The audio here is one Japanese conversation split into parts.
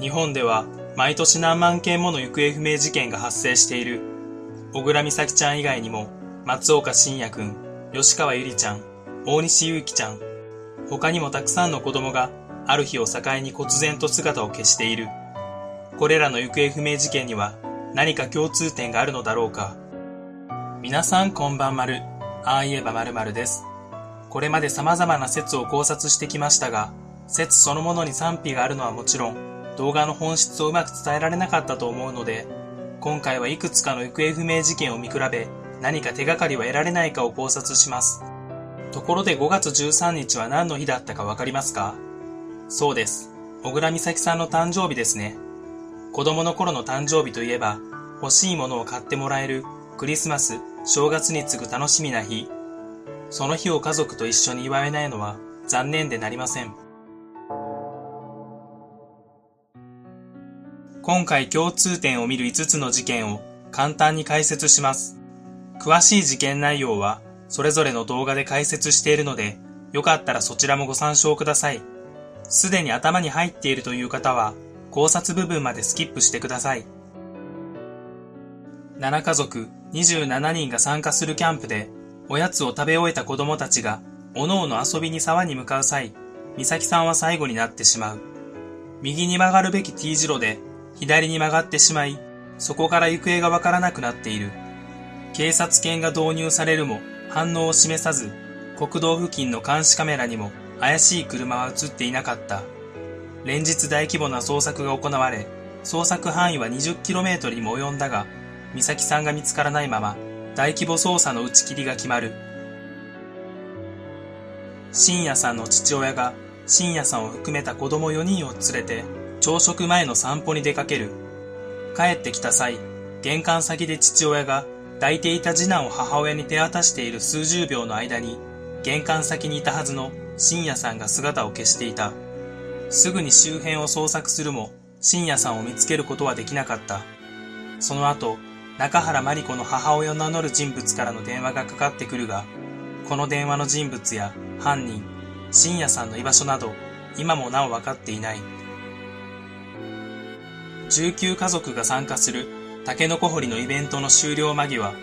日本では毎年何万件もの行方不明事件が発生している。小倉美咲ちゃん以外にも、松岡信也くん、吉川ゆりちゃん、大西祐希ちゃん、他にもたくさんの子供がある日を境に忽然と姿を消している。これらの行方不明事件には何か共通点があるのだろうか。皆さんこんばんまる。ああ言えばまるまるです。これまで様々な説を考察してきましたが、説そのものに賛否があるのはもちろん、動画の本質をうまく伝えられなかったと思うので、今回はいくつかの行方不明事件を見比べ、何か手がかりは得られないかを考察します。ところで5月13日は何の日だったかわかりますか？そうです。小倉美咲さんの誕生日ですね。子供の頃の誕生日といえば、欲しいものを買ってもらえるクリスマス、正月に次ぐ楽しみな日。その日を家族と一緒に祝えないのは残念でなりません。今回共通点を見る5つの事件を簡単に解説します。詳しい事件内容はそれぞれの動画で解説しているので、よかったらそちらもご参照ください。すでに頭に入っているという方は、考察部分までスキップしてください。7家族27人が参加するキャンプで、おやつを食べ終えた子供たちが、おのおの遊びに沢に向かう際、美咲さんは最後になってしまう。右に曲がるべき T 字路で左に曲がってしまい、そこから行方がわからなくなっている。警察犬が導入されるも反応を示さず、国道付近の監視カメラにも怪しい車は映っていなかった。連日大規模な捜索が行われ、捜索範囲は 20km にも及んだが、美咲さんが見つからないまま、大規模捜査の打ち切りが決まる。深夜さんの父親が、深夜さんを含めた子供4人を連れて、朝食前の散歩に出かける。帰ってきた際、玄関先で父親が抱いていた次男を母親に手渡している数十秒の間に、玄関先にいたはずの深夜さんが姿を消していた。すぐに周辺を捜索するも、深夜さんを見つけることはできなかった。その後、中原真理子の母親を名乗る人物からの電話がかかってくるが、この電話の人物や犯人、深夜さんの居場所など、今もなお分かっていない。19家族が参加するタケノコ掘りのイベントの終了間際、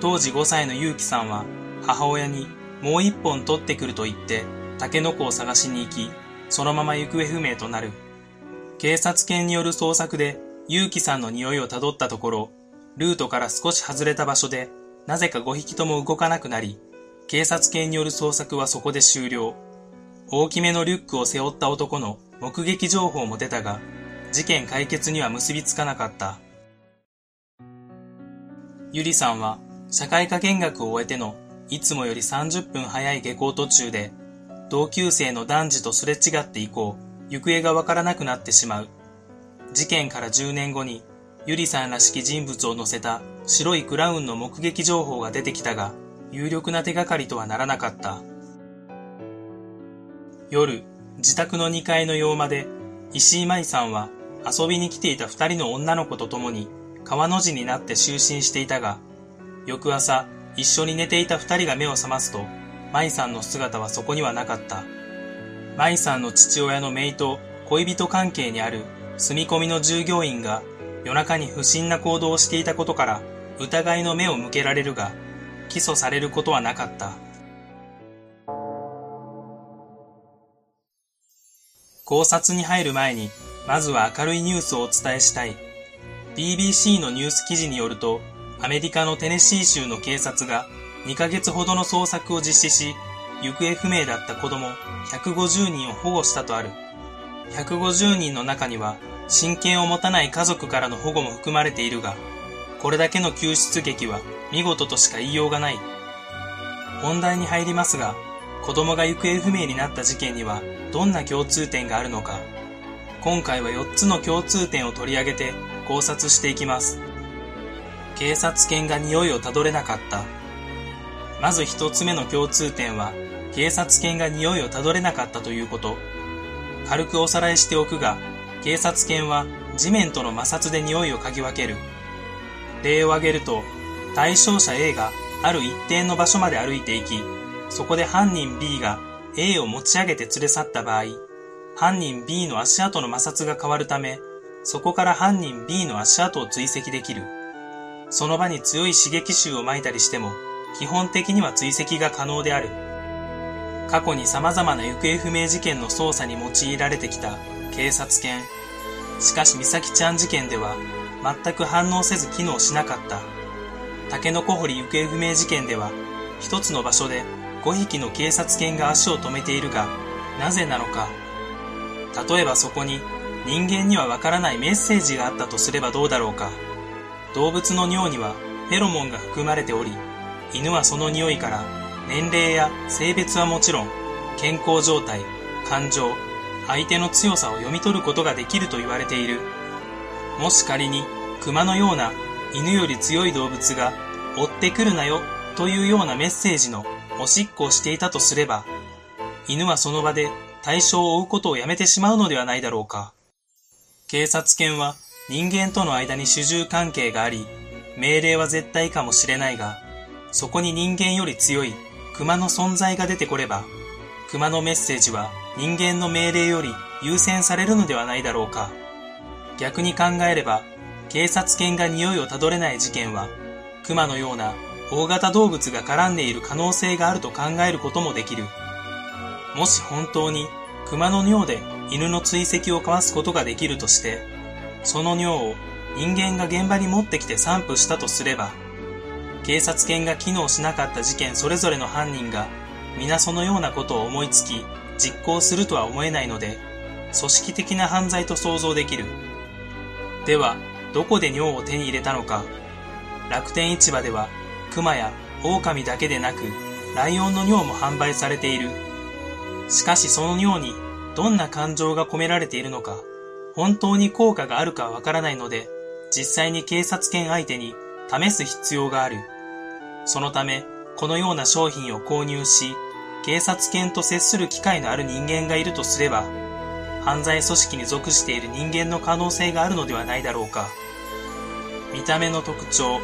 当時5歳の結城さんは母親にもう一本取ってくると言ってタケノコを探しに行き、そのまま行方不明となる。警察犬による捜索で結城さんの匂いをたどったところ、ルートから少し外れた場所でなぜか5匹とも動かなくなり、警察犬による捜索はそこで終了。大きめのリュックを背負った男の目撃情報も出たが、事件解決には結びつかなかった。ゆりさんは社会科見学を終えてのいつもより30分早い下校途中で同級生の男児とすれ違って以降行方がわからなくなってしまう。事件から10年後にゆりさんらしき人物を乗せた白いクラウンの目撃情報が出てきたが有力な手がかりとはならなかった。夜、自宅の2階の洋間で石井舞さんは遊びに来ていた二人の女の子と共に川の字になって就寝していたが、翌朝、一緒に寝ていた二人が目を覚ますと、舞さんの姿はそこにはなかった。舞さんの父親の姪と恋人関係にある住み込みの従業員が夜中に不審な行動をしていたことから疑いの目を向けられるが、起訴されることはなかった。考察に入る前にまずは明るいニュースをお伝えしたい。BBC のニュース記事によると、アメリカのテネシー州の警察が2ヶ月ほどの捜索を実施し、行方不明だった子供150人を保護したとある。150人の中には、親権を持たない家族からの保護も含まれているが、これだけの救出劇は見事としか言いようがない。本題に入りますが、子供が行方不明になった事件にはどんな共通点があるのか今回は4つの共通点を取り上げて考察していきます。警察犬が匂いをたどれなかった。まず1つ目の共通点は、警察犬が匂いをたどれなかったということ。軽くおさらいしておくが、警察犬は地面との摩擦で匂いを嗅ぎ分ける。例を挙げると、対象者 A がある一定の場所まで歩いていき、そこで犯人 B が A を持ち上げて連れ去った場合、犯人 B の足跡の摩擦が変わるため、そこから犯人 B の足跡を追跡できる。その場に強い刺激臭を撒いたりしても、基本的には追跡が可能である。過去に様々な行方不明事件の捜査に用いられてきた警察犬。しかし美咲ちゃん事件では全く反応せず機能しなかった。タケノコ掘り行方不明事件では一つの場所で5匹の警察犬が足を止めているが、なぜなのか。例えばそこに人間にはわからないメッセージがあったとすればどうだろうか。動物の尿にはフェロモンが含まれており、犬はその匂いから年齢や性別はもちろん、健康状態、感情、相手の強さを読み取ることができると言われている。もし仮に熊のような犬より強い動物が追ってくるなよというようなメッセージのおしっこをしていたとすれば、犬はその場で対象を追うことをやめてしまうのではないだろうか。警察犬は人間との間に主従関係があり、命令は絶対かもしれないが、そこに人間より強い熊の存在が出てこれば、熊のメッセージは人間の命令より優先されるのではないだろうか。逆に考えれば、警察犬が匂いをたどれない事件は、熊のような大型動物が絡んでいる可能性があると考えることもできる。もし本当に熊の尿で犬の追跡を交わすことができるとして、その尿を人間が現場に持ってきて散布したとすれば、警察犬が機能しなかった事件それぞれの犯人が皆そのようなことを思いつき実行するとは思えないので、組織的な犯罪と想像できる。では、どこで尿を手に入れたのか。楽天市場では、熊や狼だけでなく、ライオンの尿も販売されている。しかしその尿にどんな感情が込められているのか、本当に効果があるかわからないので、実際に警察犬相手に試す必要がある。そのため、このような商品を購入し、警察犬と接する機会のある人間がいるとすれば、犯罪組織に属している人間の可能性があるのではないだろうか。見た目の特徴。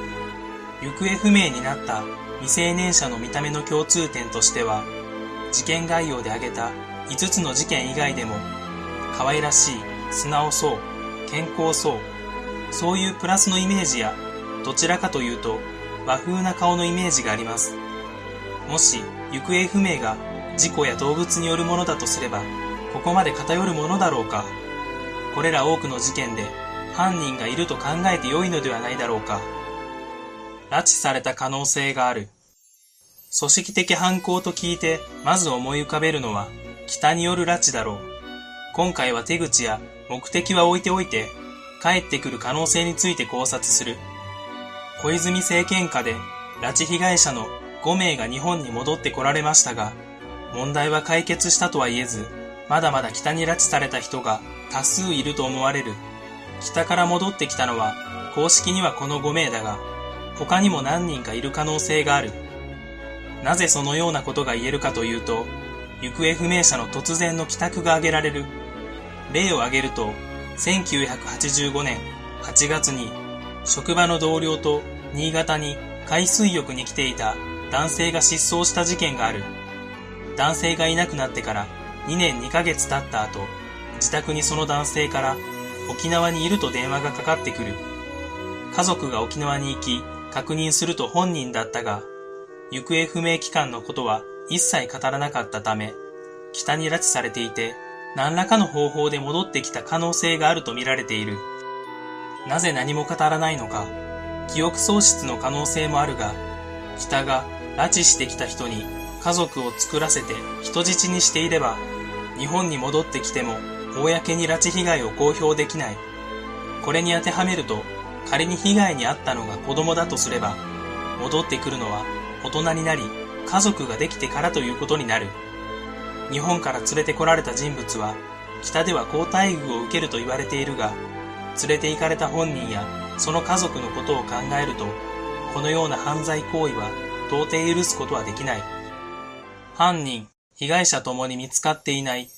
行方不明になった未成年者の見た目の共通点としては、事件概要で挙げた5つの事件以外でも、可愛らしい、素直そう、健康そう、そういうプラスのイメージや、どちらかというと和風な顔のイメージがあります。もし行方不明が事故や動物によるものだとすれば、ここまで偏るものだろうか。これら多くの事件で犯人がいると考えて良いのではないだろうか。拉致された可能性がある。組織的犯行と聞いて、まず思い浮かべるのは、北による拉致だろう。今回は手口や目的は置いておいて、帰ってくる可能性について考察する。小泉政権下で拉致被害者の5名が日本に戻ってこられましたが、問題は解決したとは言えず、まだまだ北に拉致された人が多数いると思われる。北から戻ってきたのは、公式にはこの5名だが、他にも何人かいる可能性がある。なぜそのようなことが言えるかというと、行方不明者の突然の帰宅が挙げられる。例を挙げると、1985年8月に職場の同僚と新潟に海水浴に来ていた男性が失踪した事件がある。男性がいなくなってから2年2ヶ月経った後、自宅にその男性から沖縄にいると電話がかかってくる。家族が沖縄に行き確認すると本人だったが、行方不明期間のことは一切語らなかったため、北に拉致されていて、何らかの方法で戻ってきた可能性があると見られている。なぜ何も語らないのか、記憶喪失の可能性もあるが、北が拉致してきた人に家族を作らせて人質にしていれば、日本に戻ってきても公に拉致被害を公表できない。これに当てはめると、仮に被害に遭ったのが子供だとすれば、戻ってくるのは大人になり家族ができてからということになる。日本から連れてこられた人物は、北では好待遇を受けると言われているが、連れて行かれた本人やその家族のことを考えると、このような犯罪行為は到底許すことはできない。犯人、被害者ともに見つかっていない。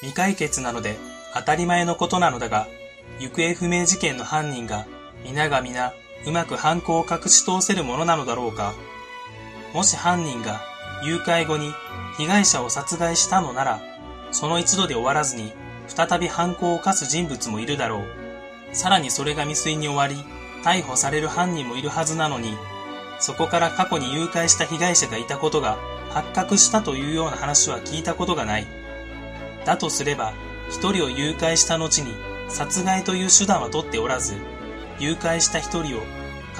未解決なので当たり前のことなのだが、行方不明事件の犯人が皆が皆うまく犯行を隠し通せるものなのだろうか。もし犯人が誘拐後に被害者を殺害したのなら、その一度で終わらずに、再び犯行を犯す人物もいるだろう。さらにそれが未遂に終わり、逮捕される犯人もいるはずなのに、そこから過去に誘拐した被害者がいたことが発覚したというような話は聞いたことがない。だとすれば、一人を誘拐した後に殺害という手段は取っておらず、誘拐した一人を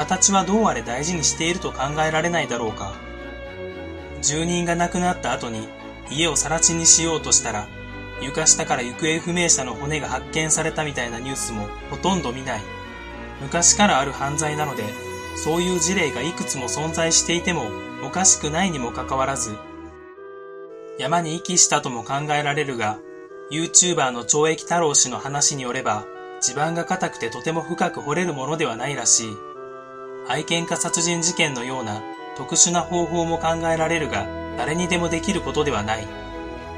形はどうあれ大事にしていると考えられないだろうか。住人が亡くなった後に家を更地にしようとしたら、床下から行方不明者の骨が発見されたみたいなニュースもほとんど見ない。昔からある犯罪なので、そういう事例がいくつも存在していてもおかしくないにもかかわらず、山に遺棄したとも考えられるが、YouTuber の懲役太郎氏の話によれば、地盤が硬くてとても深く掘れるものではないらしい。愛犬家殺人事件のような特殊な方法も考えられるが、誰にでもできることではない。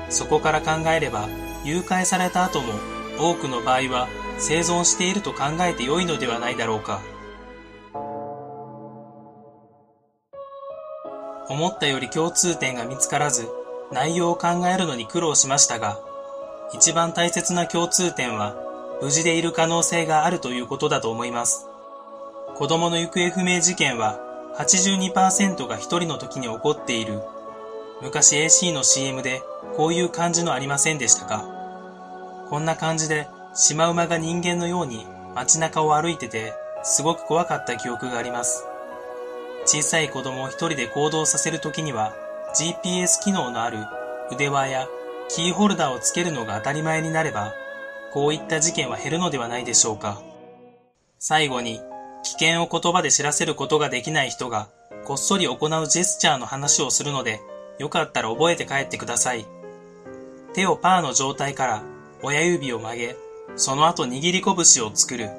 そこから考えれば、誘拐された後も多くの場合は生存していると考えて良いのではないだろうか。思ったより共通点が見つからず、内容を考えるのに苦労しましたが、一番大切な共通点は、無事でいる可能性があるということだと思います。子供の行方不明事件は、82%が一人の時に起こっている。昔 AC の CM で、こういう感じのありませんでしたか？こんな感じで、シマウマが人間のように街中を歩いてて、すごく怖かった記憶があります。小さい子供を一人で行動させるときには、GPS 機能のある腕輪やキーホルダーをつけるのが当たり前になれば、こういった事件は減るのではないでしょうか。最後に、危険を言葉で知らせることができない人が、こっそり行うジェスチャーの話をするので、よかったら覚えて帰ってください。手をパーの状態から親指を曲げ、その後握り拳を作る。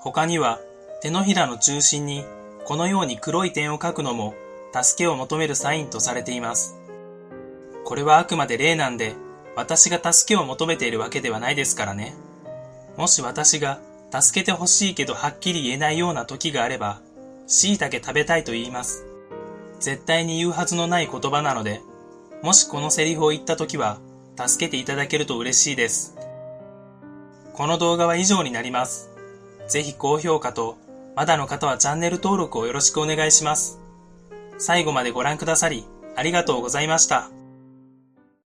他には、手のひらの中心にこのように黒い点を書くのも助けを求めるサインとされています。これはあくまで例なんで、私が助けを求めているわけではないですからね。もし私が助けてほしいけどはっきり言えないような時があれば、椎茸食べたいと言います。絶対に言うはずのない言葉なので、もしこのセリフを言った時は、助けていただけると嬉しいです。この動画は以上になります。ぜひ高評価と、まだの方はチャンネル登録をよろしくお願いします。最後までご覧くださり、ありがとうございました。